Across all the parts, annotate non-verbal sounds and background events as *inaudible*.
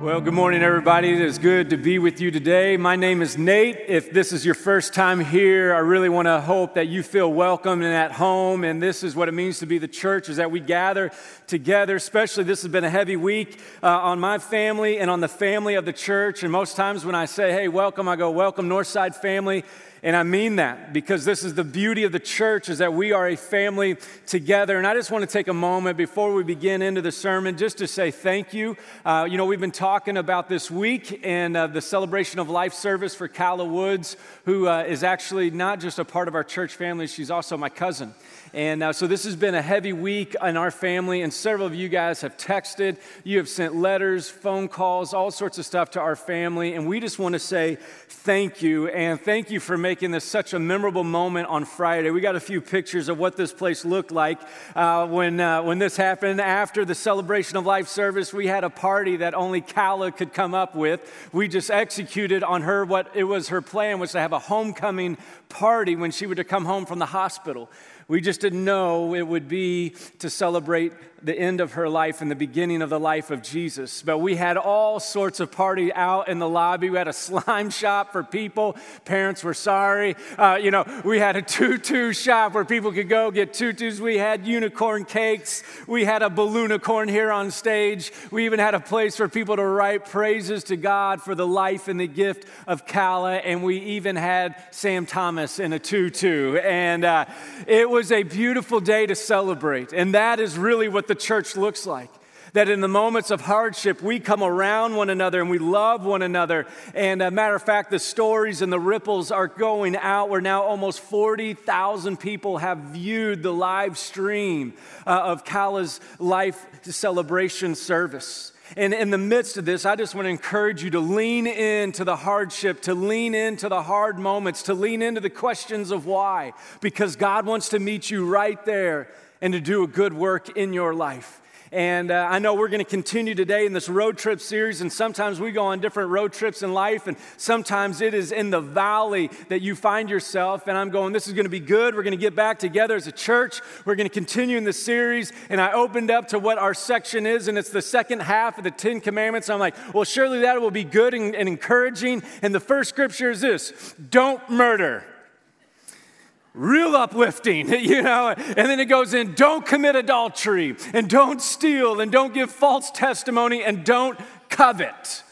Well, good morning, everybody. It is good to be with you today. My name is Nate. If this is your first time here, I really want to hope that you feel welcome and at home. And this is what it means to be the church: is that we gather together. Especially, this has been a heavy week uh, on my family and on the family of the church. And most times, when I say, "Hey, welcome," I go, "Welcome, Northside family." And I mean that because this is the beauty of the church is that we are a family together. And I just want to take a moment before we begin into the sermon just to say thank you. Uh, you know, we've been talking about this week and uh, the celebration of life service for Calla Woods, who uh, is actually not just a part of our church family, she's also my cousin. And uh, so this has been a heavy week in our family, and several of you guys have texted, you have sent letters, phone calls, all sorts of stuff to our family. And we just want to say thank you, and thank you for making this such a memorable moment on Friday. We got a few pictures of what this place looked like uh, when, uh, when this happened. After the celebration of life service, we had a party that only Calla could come up with. We just executed on her what it was her plan was to have a homecoming party when she were to come home from the hospital. We just didn't know it would be to celebrate the end of her life and the beginning of the life of Jesus. But we had all sorts of party out in the lobby. We had a *laughs* slime shop for people. Parents were sorry. Uh, you know, we had a tutu shop where people could go get tutus. We had unicorn cakes. We had a balloonicorn here on stage. We even had a place for people to write praises to God for the life and the gift of Calla. And we even had Sam Thomas in a tutu. And uh, it was a beautiful day to celebrate. And that is really what the church looks like. That in the moments of hardship, we come around one another and we love one another. And a matter of fact, the stories and the ripples are going out. Where now almost 40,000 people have viewed the live stream uh, of Calla's life celebration service. And in the midst of this, I just want to encourage you to lean into the hardship, to lean into the hard moments, to lean into the questions of why, because God wants to meet you right there and to do a good work in your life. And uh, I know we're going to continue today in this road trip series, and sometimes we go on different road trips in life, and sometimes it is in the valley that you find yourself. And I'm going, this is going to be good. We're going to get back together as a church. We're going to continue in the series. And I opened up to what our section is, and it's the second half of the Ten Commandments. I'm like, well, surely that will be good and, and encouraging. And the first scripture is this don't murder real uplifting, *laughs* you know. And then it goes in don't commit adultery, and don't steal, and don't give false testimony, and don't covet.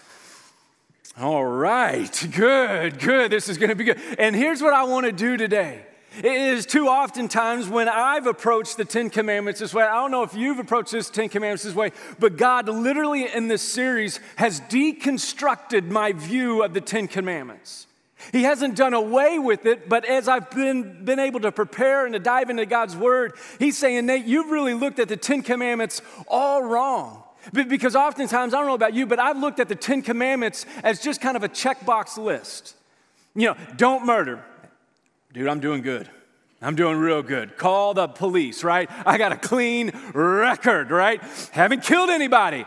All right, good, good. This is going to be good. And here's what I want to do today. It is too often times when I've approached the Ten Commandments this way. I don't know if you've approached this Ten Commandments this way, but God literally in this series has deconstructed my view of the Ten Commandments. He hasn't done away with it, but as I've been, been able to prepare and to dive into God's Word, He's saying, Nate, you've really looked at the Ten Commandments all wrong. Because oftentimes, I don't know about you, but I've looked at the Ten Commandments as just kind of a checkbox list. You know, don't murder. Dude, I'm doing good. I'm doing real good. Call the police, right? I got a clean record, right? Haven't killed anybody.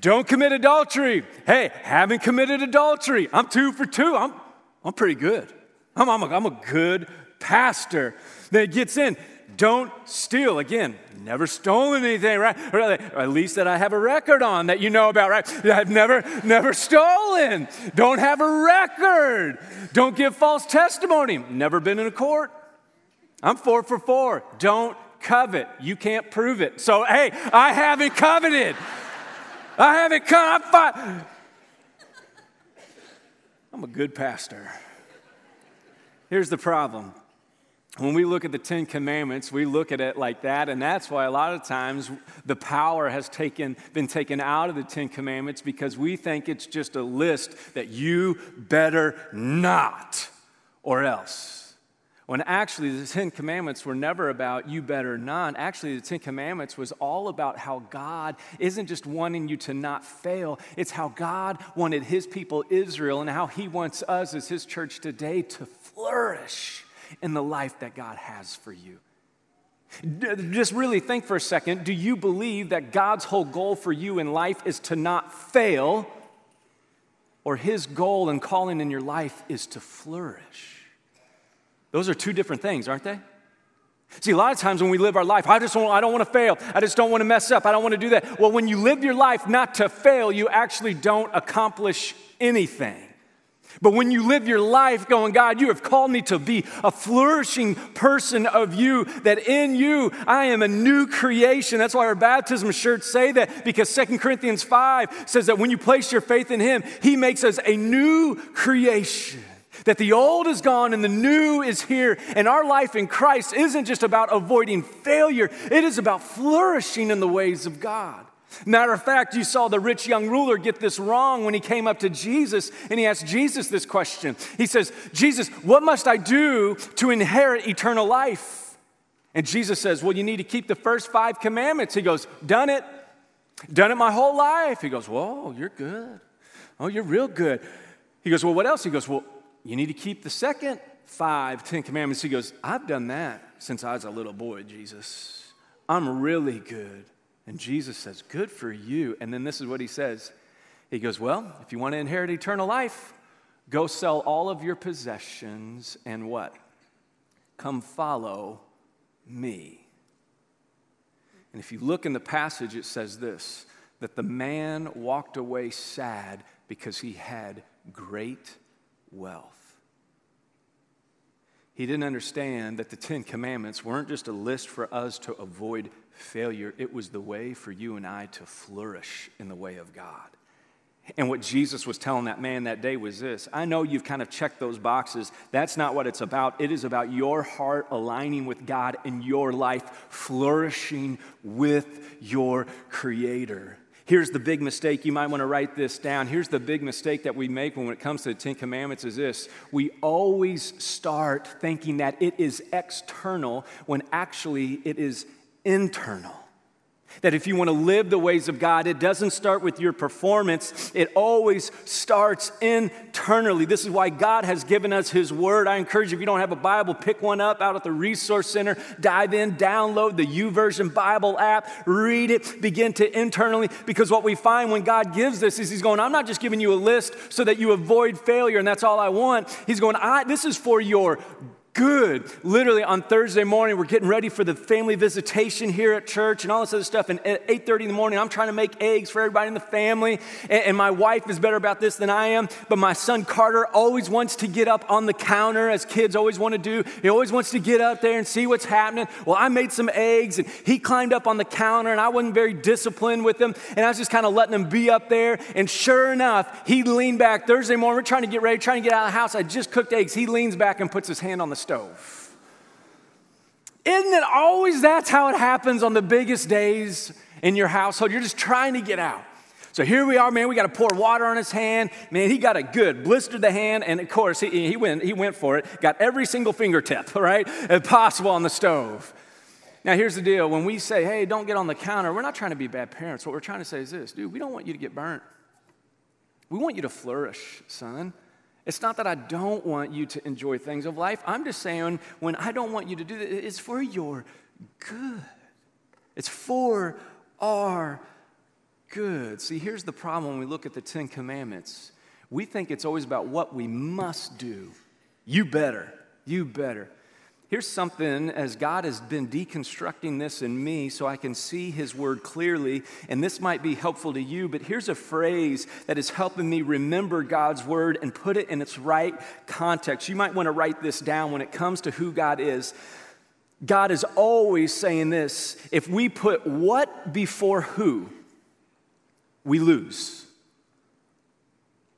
Don't commit adultery. Hey, haven't committed adultery. I'm two for two. I'm I'm pretty good. I'm, I'm, a, I'm a good pastor. Then it gets in. Don't steal. Again, never stolen anything, right? Or at least that I have a record on that you know about, right? I've never, never stolen. Don't have a record. Don't give false testimony. Never been in a court. I'm four for four. Don't covet. You can't prove it. So, hey, I haven't coveted. I haven't coveted. I'm a good pastor. Here's the problem. When we look at the Ten Commandments, we look at it like that, and that's why a lot of times the power has taken, been taken out of the Ten Commandments because we think it's just a list that you better not, or else. When actually, the Ten Commandments were never about you better not. Actually, the Ten Commandments was all about how God isn't just wanting you to not fail, it's how God wanted His people, Israel, and how He wants us as His church today to flourish in the life that God has for you. Just really think for a second do you believe that God's whole goal for you in life is to not fail, or His goal and calling in your life is to flourish? Those are two different things, aren't they? See, a lot of times when we live our life, I just don't, I don't want to fail. I just don't want to mess up. I don't want to do that. Well, when you live your life not to fail, you actually don't accomplish anything. But when you live your life going, God, you have called me to be a flourishing person of you, that in you I am a new creation. That's why our baptism shirts say that, because Second Corinthians 5 says that when you place your faith in Him, He makes us a new creation. That the old is gone and the new is here. And our life in Christ isn't just about avoiding failure, it is about flourishing in the ways of God. Matter of fact, you saw the rich young ruler get this wrong when he came up to Jesus and he asked Jesus this question. He says, Jesus, what must I do to inherit eternal life? And Jesus says, Well, you need to keep the first five commandments. He goes, Done it. Done it my whole life. He goes, Whoa, you're good. Oh, you're real good. He goes, Well, what else? He goes, Well, you need to keep the second five, Ten Commandments. He goes, I've done that since I was a little boy, Jesus. I'm really good. And Jesus says, Good for you. And then this is what he says He goes, Well, if you want to inherit eternal life, go sell all of your possessions and what? Come follow me. And if you look in the passage, it says this that the man walked away sad because he had great wealth. He didn't understand that the Ten Commandments weren't just a list for us to avoid failure, it was the way for you and I to flourish in the way of God. And what Jesus was telling that man that day was this I know you've kind of checked those boxes. That's not what it's about. It is about your heart aligning with God and your life flourishing with your Creator. Here's the big mistake. You might want to write this down. Here's the big mistake that we make when it comes to the Ten Commandments is this. We always start thinking that it is external when actually it is internal. That if you want to live the ways of God, it doesn't start with your performance, it always starts internally. This is why God has given us His Word. I encourage you, if you don't have a Bible, pick one up out at the Resource Center, dive in, download the YouVersion Bible app, read it, begin to internally. Because what we find when God gives this is He's going, I'm not just giving you a list so that you avoid failure and that's all I want. He's going, I This is for your good. Literally on Thursday morning, we're getting ready for the family visitation here at church and all this other stuff. And at 8:30 in the morning, I'm trying to make eggs for everybody in the family. And, and, my wife is better about this than I am. But my son Carter always wants to get up on the counter, as kids always want to do. He always wants to get up there and see what's happening. Well, I made some eggs, and he climbed up on the counter, and I wasn't very disciplined with him, and I was just kind of letting him be up there. And sure enough, he leaned back Thursday morning. We're trying to get ready, trying to get out of the house. I just cooked eggs. He leans back and puts his hand on the stove. Isn't it always that's how it happens on the biggest days in your household? You're just trying to get out. So here we are, man. We got to pour water on his hand. Man, he got a good blistered the hand, and of course he, he went he went for it. Got every single fingertip, *laughs* right, if possible on the stove. Now here's the deal: when we say, "Hey, don't get on the counter," we're not trying to be bad parents. What we're trying to say is this, dude. We don't want you to get burnt. We want you to flourish, son. It's not that I don't want you to enjoy things of life. I'm just saying when I don't want you to do that, it's for your good. It's for our good. See, here's the problem when we look at the Ten Commandments. We think it's always about what we must do. You better, you better. Here's something as God has been deconstructing this in me so I can see His word clearly, and this might be helpful to you, but here's a phrase that is helping me remember God's word and put it in its right context. You might want to write this down when it comes to who God is. God is always saying this if we put what before who, we lose.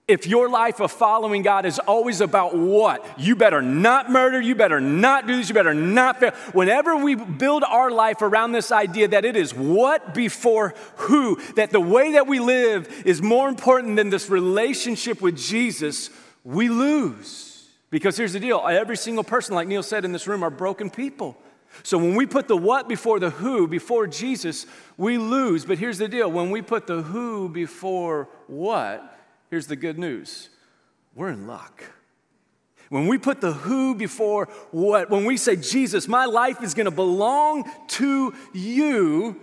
If your life of following God is always about what? You better not murder, you better not do this, you better not fail. Whenever we build our life around this idea that it is what before who, that the way that we live is more important than this relationship with Jesus, we lose. Because here's the deal every single person, like Neil said in this room, are broken people. So when we put the what before the who, before Jesus, we lose. But here's the deal when we put the who before what, Here's the good news we're in luck. When we put the who before what, when we say, Jesus, my life is gonna belong to you,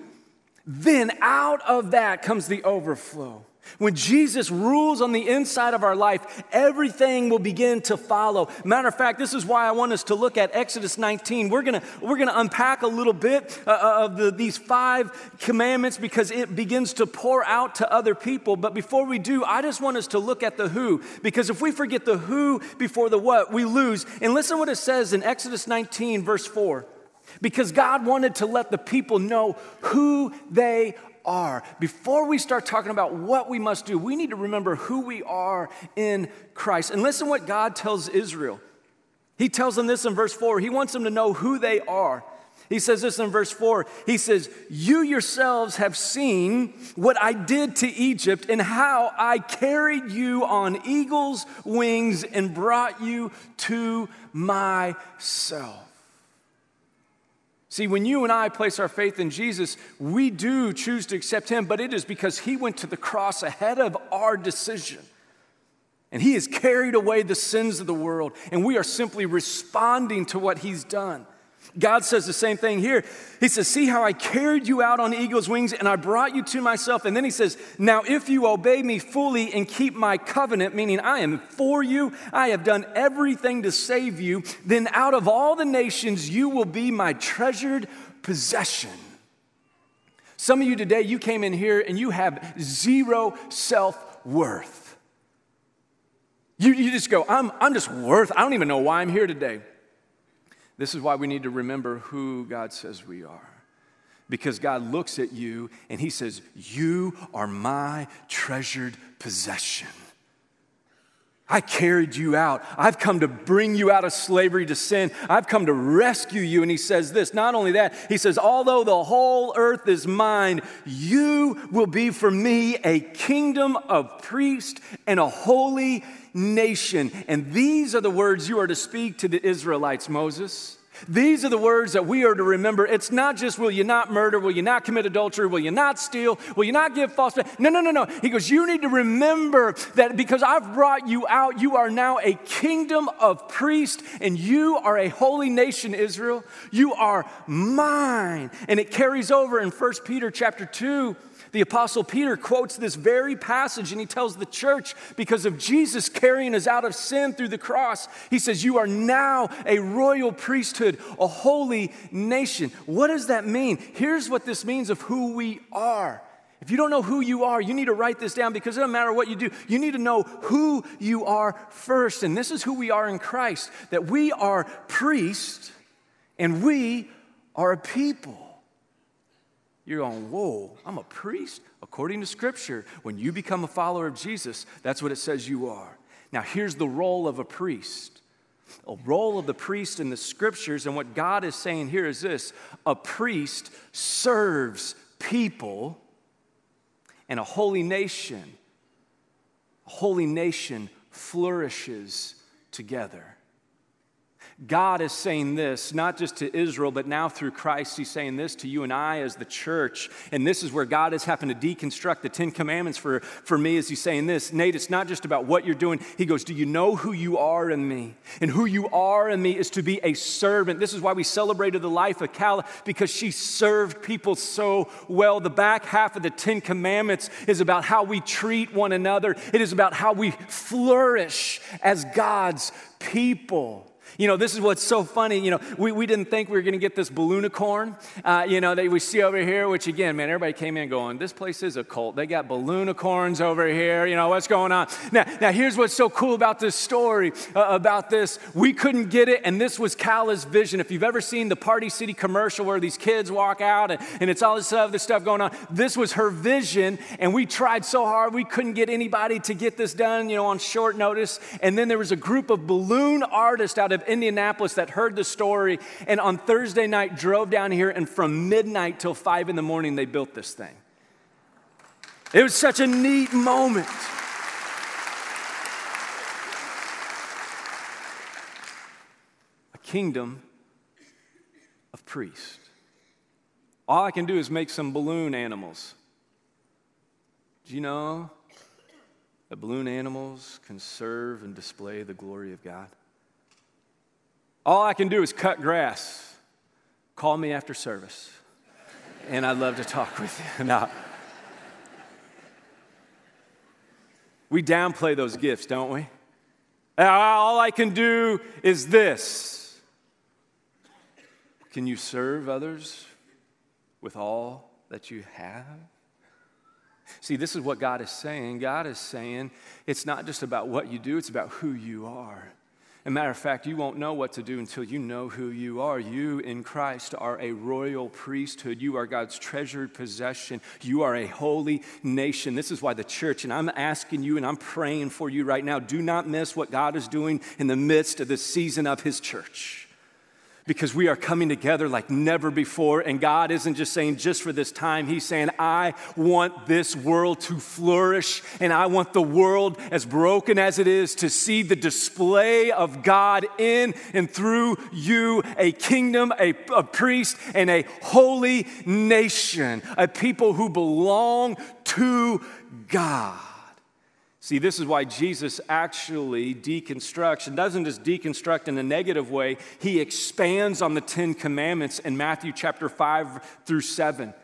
then out of that comes the overflow. When Jesus rules on the inside of our life, everything will begin to follow. Matter of fact, this is why I want us to look at Exodus 19. We're gonna, we're gonna unpack a little bit uh, uh, of the, these five commandments because it begins to pour out to other people. But before we do, I just want us to look at the who, because if we forget the who before the what, we lose. And listen what it says in Exodus 19, verse 4. Because God wanted to let the people know who they are. Before we start talking about what we must do, we need to remember who we are in Christ. And listen what God tells Israel. He tells them this in verse 4. He wants them to know who they are. He says this in verse 4. He says, You yourselves have seen what I did to Egypt and how I carried you on eagle's wings and brought you to myself. See, when you and I place our faith in Jesus, we do choose to accept Him, but it is because He went to the cross ahead of our decision. And He has carried away the sins of the world, and we are simply responding to what He's done. God says the same thing here. He says, See how I carried you out on eagle's wings and I brought you to myself. And then he says, Now if you obey me fully and keep my covenant, meaning I am for you, I have done everything to save you, then out of all the nations you will be my treasured possession. Some of you today, you came in here and you have zero self worth. You, you just go, I'm, I'm just worth, I don't even know why I'm here today. This is why we need to remember who God says we are. Because God looks at you and He says, You are my treasured possession. I carried you out. I've come to bring you out of slavery to sin. I've come to rescue you. And he says this not only that, he says, Although the whole earth is mine, you will be for me a kingdom of priests and a holy nation. And these are the words you are to speak to the Israelites, Moses. These are the words that we are to remember. It's not just will you not murder, will you not commit adultery, will you not steal, will you not give false. No, no, no, no. He goes, you need to remember that because I've brought you out, you are now a kingdom of priests and you are a holy nation, Israel. You are mine. And it carries over in 1 Peter chapter 2 the Apostle Peter quotes this very passage and he tells the church, because of Jesus carrying us out of sin through the cross, he says, You are now a royal priesthood, a holy nation. What does that mean? Here's what this means of who we are. If you don't know who you are, you need to write this down because it doesn't matter what you do. You need to know who you are first. And this is who we are in Christ that we are priests and we are a people. You're going, whoa, I'm a priest? According to Scripture, when you become a follower of Jesus, that's what it says you are. Now, here's the role of a priest. A role of the priest in the Scriptures, and what God is saying here is this a priest serves people, and a holy nation, a holy nation flourishes together. God is saying this, not just to Israel, but now through Christ, He's saying this to you and I as the church. And this is where God has happened to deconstruct the Ten Commandments for, for me as He's saying this. Nate, it's not just about what you're doing. He goes, Do you know who you are in me? And who you are in me is to be a servant. This is why we celebrated the life of Calla, because she served people so well. The back half of the Ten Commandments is about how we treat one another, it is about how we flourish as God's people. You know, this is what's so funny. You know, we, we didn't think we were going to get this balloonicorn, uh, you know, that we see over here, which again, man, everybody came in going, this place is a cult. They got balloonicorns over here. You know, what's going on? Now, now here's what's so cool about this story, uh, about this. We couldn't get it, and this was Calla's vision. If you've ever seen the Party City commercial where these kids walk out and, and it's all this other stuff going on, this was her vision, and we tried so hard, we couldn't get anybody to get this done, you know, on short notice. And then there was a group of balloon artists out of Indianapolis that heard the story and on Thursday night drove down here, and from midnight till five in the morning, they built this thing. It was such a neat moment. A kingdom of priests. All I can do is make some balloon animals. Do you know that balloon animals can serve and display the glory of God? All I can do is cut grass. Call me after service. And I'd love to talk *laughs* with you. We downplay those gifts, don't we? Uh, all I can do is this. Can you serve others with all that you have? See, this is what God is saying. God is saying it's not just about what you do, it's about who you are. A matter of fact, you won't know what to do until you know who you are. You in Christ are a royal priesthood. You are God's treasured possession. You are a holy nation. This is why the church, and I'm asking you and I'm praying for you right now, do not miss what God is doing in the midst of the season of His church because we are coming together like never before. And God isn't just saying, just for this time, He's saying, I want this world to flourish, and I want the world, as broken as it is, to see the display of God in and through you, a kingdom, a, a priest, and a holy nation, a people who belong to God. See, this is why Jesus actually deconstructs and doesn't just deconstruct in a negative way, he expands on the Ten Commandments in Matthew chapter 5 through 7.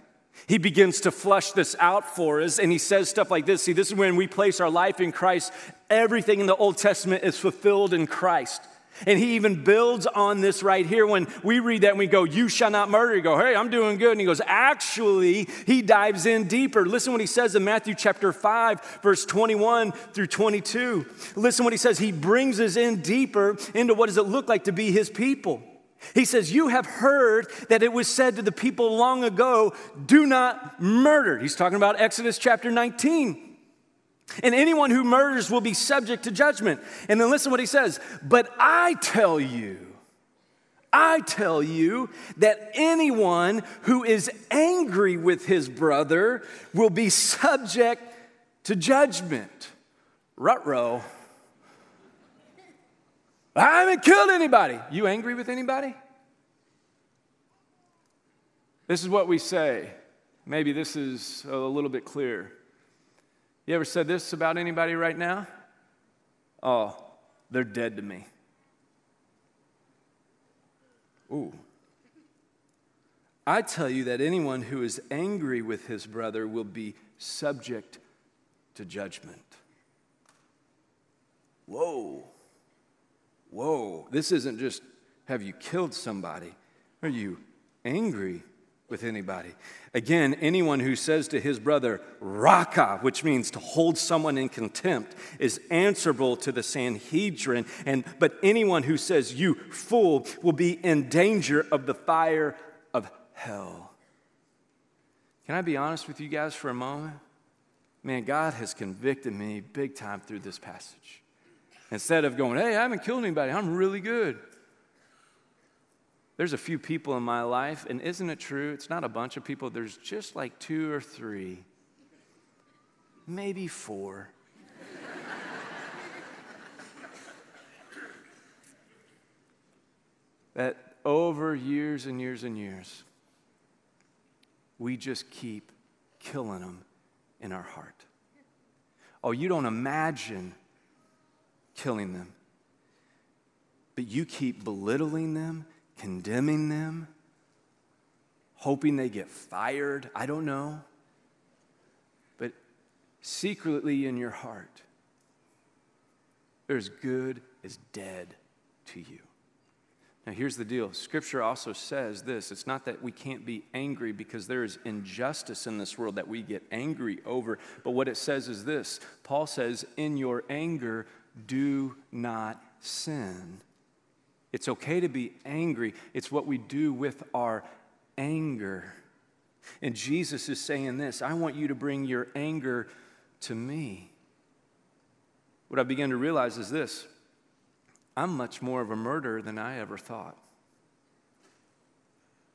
He begins to flush this out for us, and he says stuff like this. See, this is when we place our life in Christ, everything in the Old Testament is fulfilled in Christ. And he even builds on this right here when we read that and we go, You shall not murder. You go, Hey, I'm doing good. And he goes, Actually, he dives in deeper. Listen what he says in Matthew chapter 5, verse 21 through 22. Listen what he says. He brings us in deeper into what does it look like to be his people. He says, You have heard that it was said to the people long ago, Do not murder. He's talking about Exodus chapter 19. And anyone who murders will be subject to judgment. And then listen what he says. But I tell you, I tell you that anyone who is angry with his brother will be subject to judgment. Rutro. I haven't killed anybody. You angry with anybody? This is what we say. Maybe this is a little bit clearer. You ever said this about anybody right now? Oh, they're dead to me. Ooh. I tell you that anyone who is angry with his brother will be subject to judgment. Whoa. Whoa. This isn't just have you killed somebody? Are you angry with anybody. Again, anyone who says to his brother, Raca, which means to hold someone in contempt, is answerable to the Sanhedrin. And, but anyone who says, You fool, will be in danger of the fire of hell. Can I be honest with you guys for a moment? Man, God has convicted me big time through this passage. Instead of going, Hey, I haven't killed anybody, I'm really good. There's a few people in my life, and isn't it true? It's not a bunch of people, there's just like two or three, maybe four. *laughs* that over years and years and years, we just keep killing them in our heart. Oh, you don't imagine killing them, but you keep belittling them condemning them, hoping they get fired. I don't know. But secretly in your heart, they're as good as dead to you. Now, here's the deal Scripture also says this it's not that we can't be angry because there is injustice in this world that we get angry over, but what it says is this Paul says, In your anger, do not sin. It's okay to be angry, it's what we do with our anger. And Jesus is saying this I want you to bring your anger to me. What I began to realize is this I'm much more of a murderer than I ever thought.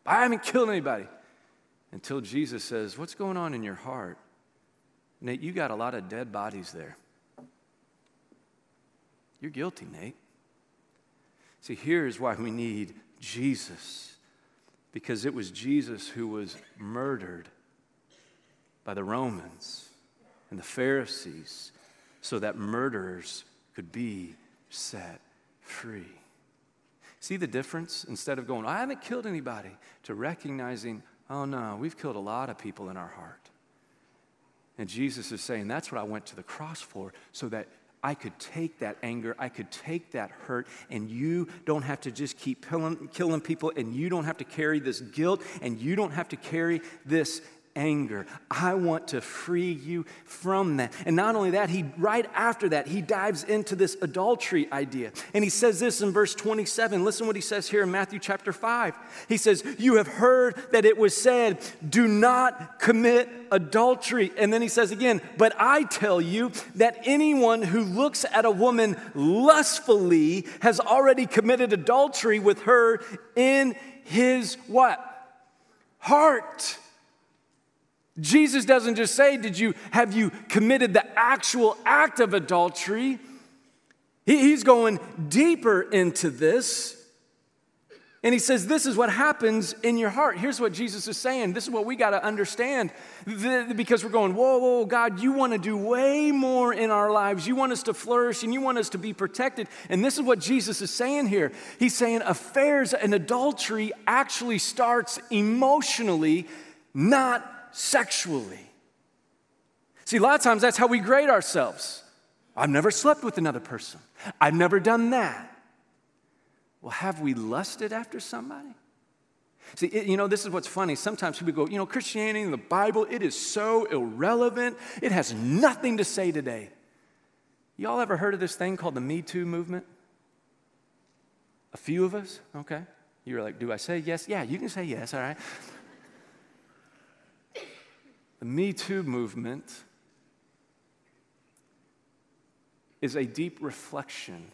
I haven't killed anybody. Until Jesus says, What's going on in your heart? Nate, you got a lot of dead bodies there. You're guilty, Nate. See, here's why we need Jesus because it was Jesus who was murdered by the Romans and the Pharisees so that murderers could be set free. See the difference? Instead of going, I haven't killed anybody, to recognizing, oh no, we've killed a lot of people in our heart. And Jesus is saying, That's what I went to the cross for, so that I could take that anger, I could take that hurt, and you don't have to just keep killing, killing people, and you don't have to carry this guilt, and you don't have to carry this anger. I want to free you from that. And not only that, he right after that, he dives into this adultery idea. And he says this in verse 27. Listen what he says here in Matthew chapter 5. He says, "You have heard that it was said, do not commit adultery." And then he says again, "But I tell you that anyone who looks at a woman lustfully has already committed adultery with her in his what? Heart." Jesus doesn't just say, Did you have you committed the actual act of adultery? He, he's going deeper into this. And he says, This is what happens in your heart. Here's what Jesus is saying. This is what we got to understand. because we're going, Whoa, whoa, God, you want to do way more in our lives. You want us to flourish and you want us to be protected. And this is what Jesus is saying here. He's saying affairs and adultery actually starts emotionally, not sexually. See, a lot of times that's how we grade ourselves. I've never slept with another person. I've never done that. Well, have we lusted after somebody? See, it, you know, this is what's funny. Sometimes people go, you know, Christianity and the Bible, it is so irrelevant. It has nothing to say today. Y'all ever heard of this thing called the Me Too movement? A few of us? Okay. You're like, do I say yes? Yeah, you can say yes, all right. The Me Too movement is a deep reflection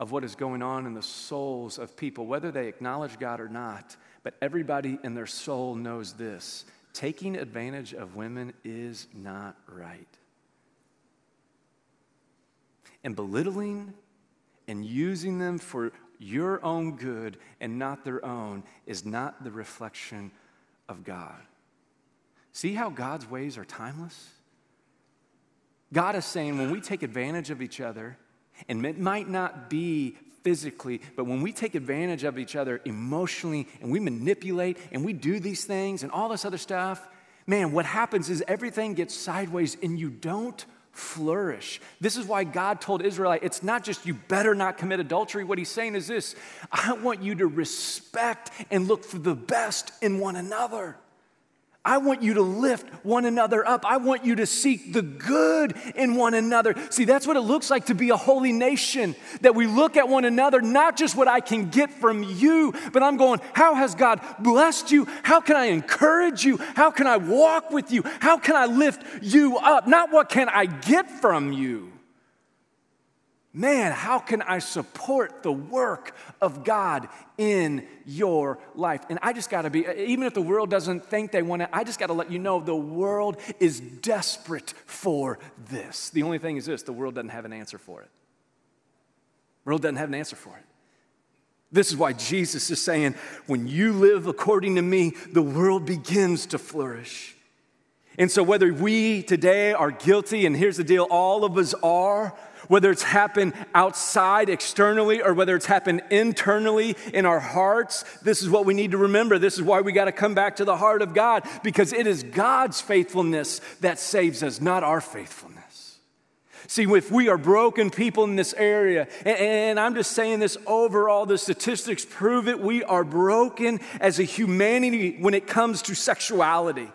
of what is going on in the souls of people, whether they acknowledge God or not. But everybody in their soul knows this taking advantage of women is not right. And belittling and using them for your own good and not their own is not the reflection of God. See how God's ways are timeless? God is saying when we take advantage of each other, and it might not be physically, but when we take advantage of each other emotionally and we manipulate and we do these things and all this other stuff, man, what happens is everything gets sideways and you don't flourish. This is why God told Israel, it's not just you better not commit adultery. What he's saying is this I want you to respect and look for the best in one another. I want you to lift one another up. I want you to seek the good in one another. See, that's what it looks like to be a holy nation. That we look at one another, not just what I can get from you, but I'm going, how has God blessed you? How can I encourage you? How can I walk with you? How can I lift you up? Not what can I get from you man, how can I support the work of God in your life? And I just got to be, even if the world doesn't think they want to, I just got to let you know the world is desperate for this. The only thing is this the world doesn't have an answer for it. The world doesn't have an answer for it. This is why Jesus is saying, when you live according to me, the world begins to flourish. And so, whether we today are guilty, and here's the deal all of us are, whether it's happened outside externally or whether it's happened internally in our hearts, this is what we need to remember. This is why we got to come back to the heart of God because it is God's faithfulness that saves us, not our faithfulness. See, if we are broken people in this area, and I'm just saying this overall, the statistics prove it, we are broken as a humanity when it comes to sexuality.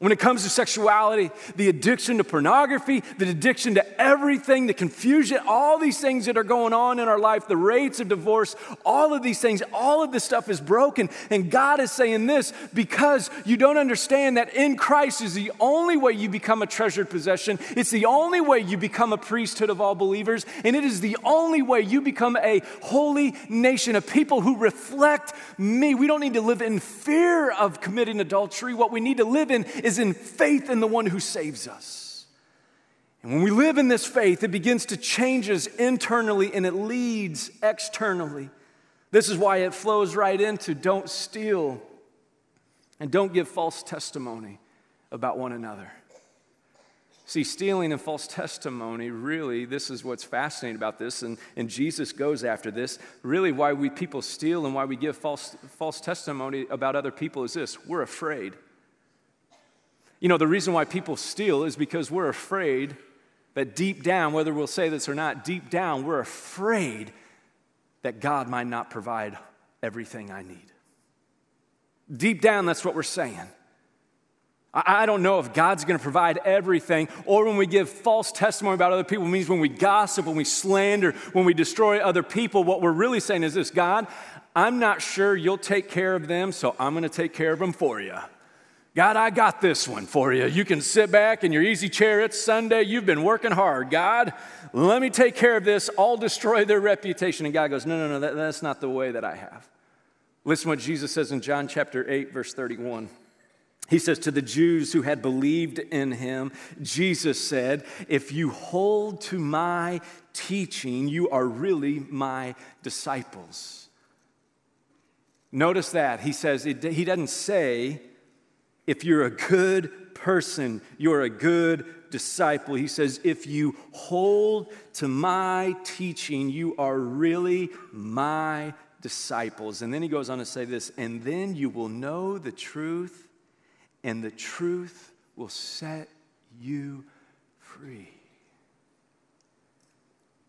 When it comes to sexuality, the addiction to pornography, the addiction to everything, the confusion, all these things that are going on in our life, the rates of divorce, all of these things, all of this stuff is broken. And God is saying this because you don't understand that in Christ is the only way you become a treasured possession. It's the only way you become a priesthood of all believers. And it is the only way you become a holy nation, a people who reflect me. We don't need to live in fear of committing adultery. What we need to live in is in faith in the one who saves us. And when we live in this faith, it begins to change us internally and it leads externally. This is why it flows right into don't steal and don't give false testimony about one another. See, stealing and false testimony, really, this is what's fascinating about this, and, and Jesus goes after this. Really, why we people steal and why we give false, false testimony about other people is this we're afraid. You know, the reason why people steal is because we're afraid that deep down, whether we'll say this or not, deep down, we're afraid that God might not provide everything I need. Deep down, that's what we're saying. I don't know if God's going to provide everything, or when we give false testimony about other people, means when we gossip, when we slander, when we destroy other people, what we're really saying is this God, I'm not sure you'll take care of them, so I'm going to take care of them for you. God, I got this one for you. You can sit back in your easy chair. It's Sunday. You've been working hard. God, let me take care of this. I'll destroy their reputation. And God goes, No, no, no, that, that's not the way that I have. Listen what Jesus says in John chapter 8, verse 31. He says, To the Jews who had believed in him, Jesus said, If you hold to my teaching, you are really my disciples. Notice that. He says, it, He doesn't say, if you're a good person, you're a good disciple. He says, if you hold to my teaching, you are really my disciples. And then he goes on to say this, and then you will know the truth, and the truth will set you free.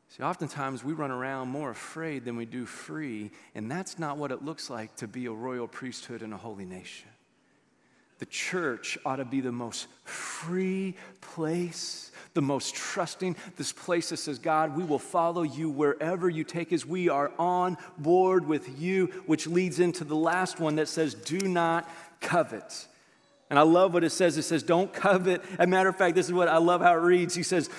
See, oftentimes we run around more afraid than we do free, and that's not what it looks like to be a royal priesthood and a holy nation the church ought to be the most free place, the most trusting, this place that says, God, we will follow you wherever you take us. We are on board with you, which leads into the last one that says, do not covet. And I love what it says. It says, Don't covet. As a matter of fact, this is what I love how it reads. He says,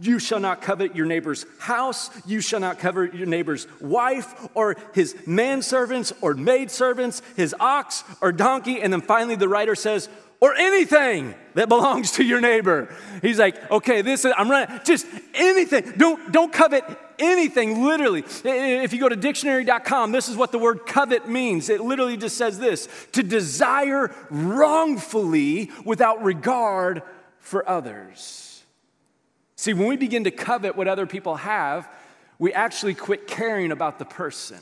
You shall not covet your neighbor's house. You shall not covet your neighbor's wife or his manservants or maidservants, his ox or donkey. And then finally, the writer says, or anything that belongs to your neighbor. He's like, okay, this is, I'm running, just anything. Don't, don't covet anything, literally. If you go to dictionary.com, this is what the word covet means. It literally just says this to desire wrongfully without regard for others. See, when we begin to covet what other people have, we actually quit caring about the person.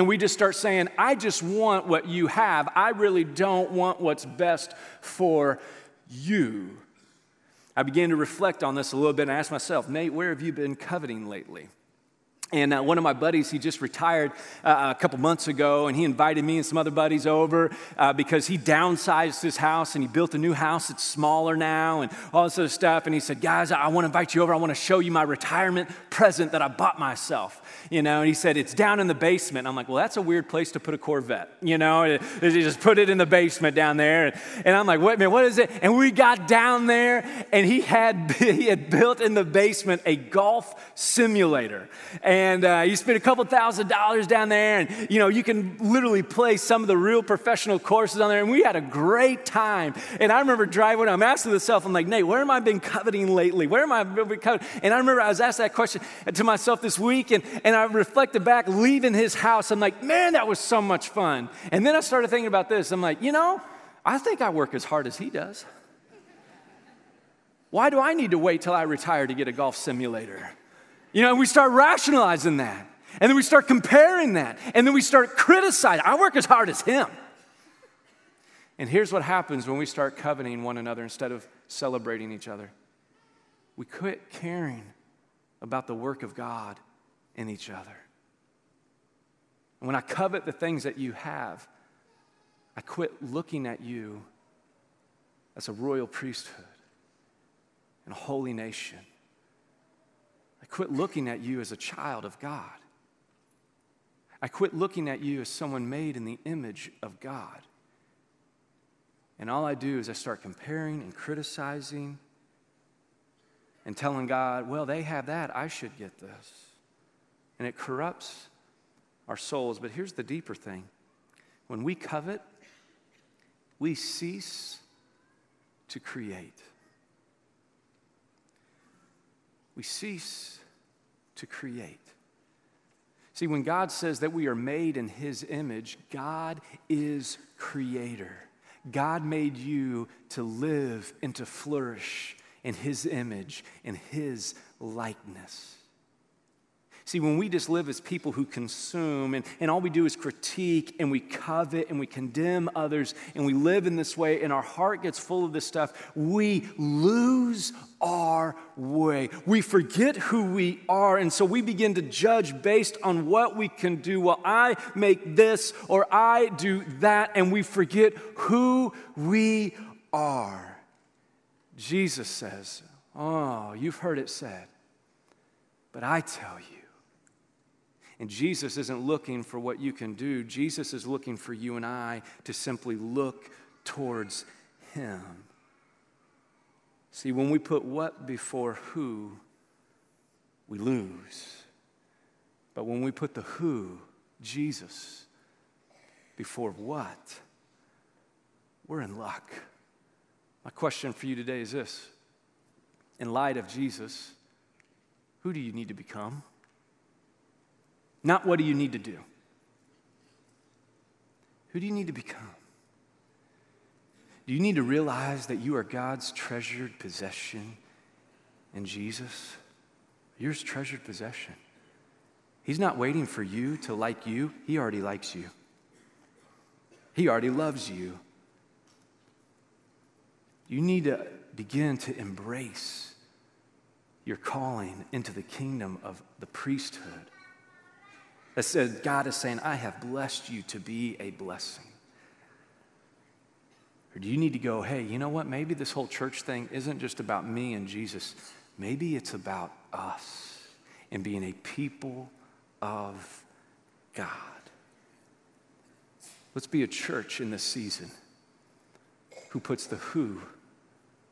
And we just start saying, I just want what you have. I really don't want what's best for you. I began to reflect on this a little bit and I ask myself, Nate, where have you been coveting lately? And uh, one of my buddies, he just retired uh, a couple months ago, and he invited me and some other buddies over uh, because he downsized his house and he built a new house that's smaller now and all this other stuff. And he said, Guys, I want to invite you over. I want to show you my retirement present that I bought myself. You know, and he said, It's down in the basement. I'm like, Well, that's a weird place to put a Corvette. You know, he just put it in the basement down there. And I'm like, Wait man, what is it? And we got down there, and he had, *laughs* he had built in the basement a golf simulator. And and uh, you spend a couple thousand dollars down there, and you know you can literally play some of the real professional courses on there. And we had a great time. And I remember driving. I'm asking myself, I'm like, Nate, where am I been coveting lately? Where am I been coveting? And I remember I was asked that question to myself this week, and, and I reflected back, leaving his house. I'm like, man, that was so much fun. And then I started thinking about this. I'm like, you know, I think I work as hard as he does. Why do I need to wait till I retire to get a golf simulator? You know, we start rationalizing that. And then we start comparing that. And then we start criticizing. I work as hard as him. And here's what happens when we start coveting one another instead of celebrating each other we quit caring about the work of God in each other. And when I covet the things that you have, I quit looking at you as a royal priesthood and a holy nation quit looking at you as a child of God. I quit looking at you as someone made in the image of God. And all I do is I start comparing and criticizing and telling God, well, they have that, I should get this. And it corrupts our souls. But here's the deeper thing when we covet, we cease to create. We cease to create. See, when God says that we are made in His image, God is creator. God made you to live and to flourish in His image, in His likeness. See, when we just live as people who consume and, and all we do is critique and we covet and we condemn others and we live in this way and our heart gets full of this stuff, we lose our way. We forget who we are. And so we begin to judge based on what we can do. Well, I make this or I do that, and we forget who we are. Jesus says, Oh, you've heard it said, but I tell you. And Jesus isn't looking for what you can do. Jesus is looking for you and I to simply look towards Him. See, when we put what before who, we lose. But when we put the who, Jesus, before what, we're in luck. My question for you today is this In light of Jesus, who do you need to become? Not what do you need to do? Who do you need to become? Do you need to realize that you are God's treasured possession in Jesus? Yours treasured possession. He's not waiting for you to like you, He already likes you. He already loves you. You need to begin to embrace your calling into the kingdom of the priesthood that said, God is saying, I have blessed you to be a blessing. Or do you need to go, hey, you know what? Maybe this whole church thing isn't just about me and Jesus. Maybe it's about us and being a people of God. Let's be a church in this season who puts the who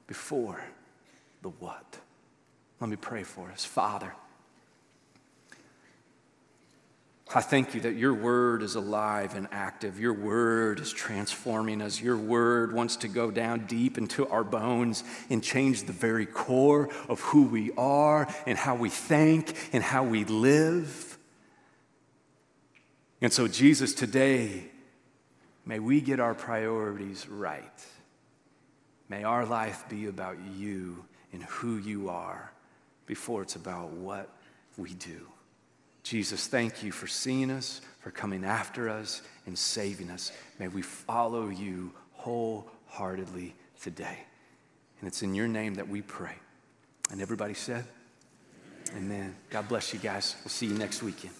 before the what. Let me pray for us. Father, I thank you that your word is alive and active. Your word is transforming us. Your word wants to go down deep into our bones and change the very core of who we are and how we think and how we live. And so, Jesus, today, may we get our priorities right. May our life be about you and who you are before it's about what we do. Jesus, thank you for seeing us, for coming after us, and saving us. May we follow you wholeheartedly today. And it's in your name that we pray. And everybody said, Amen. God bless you guys. We'll see you next weekend.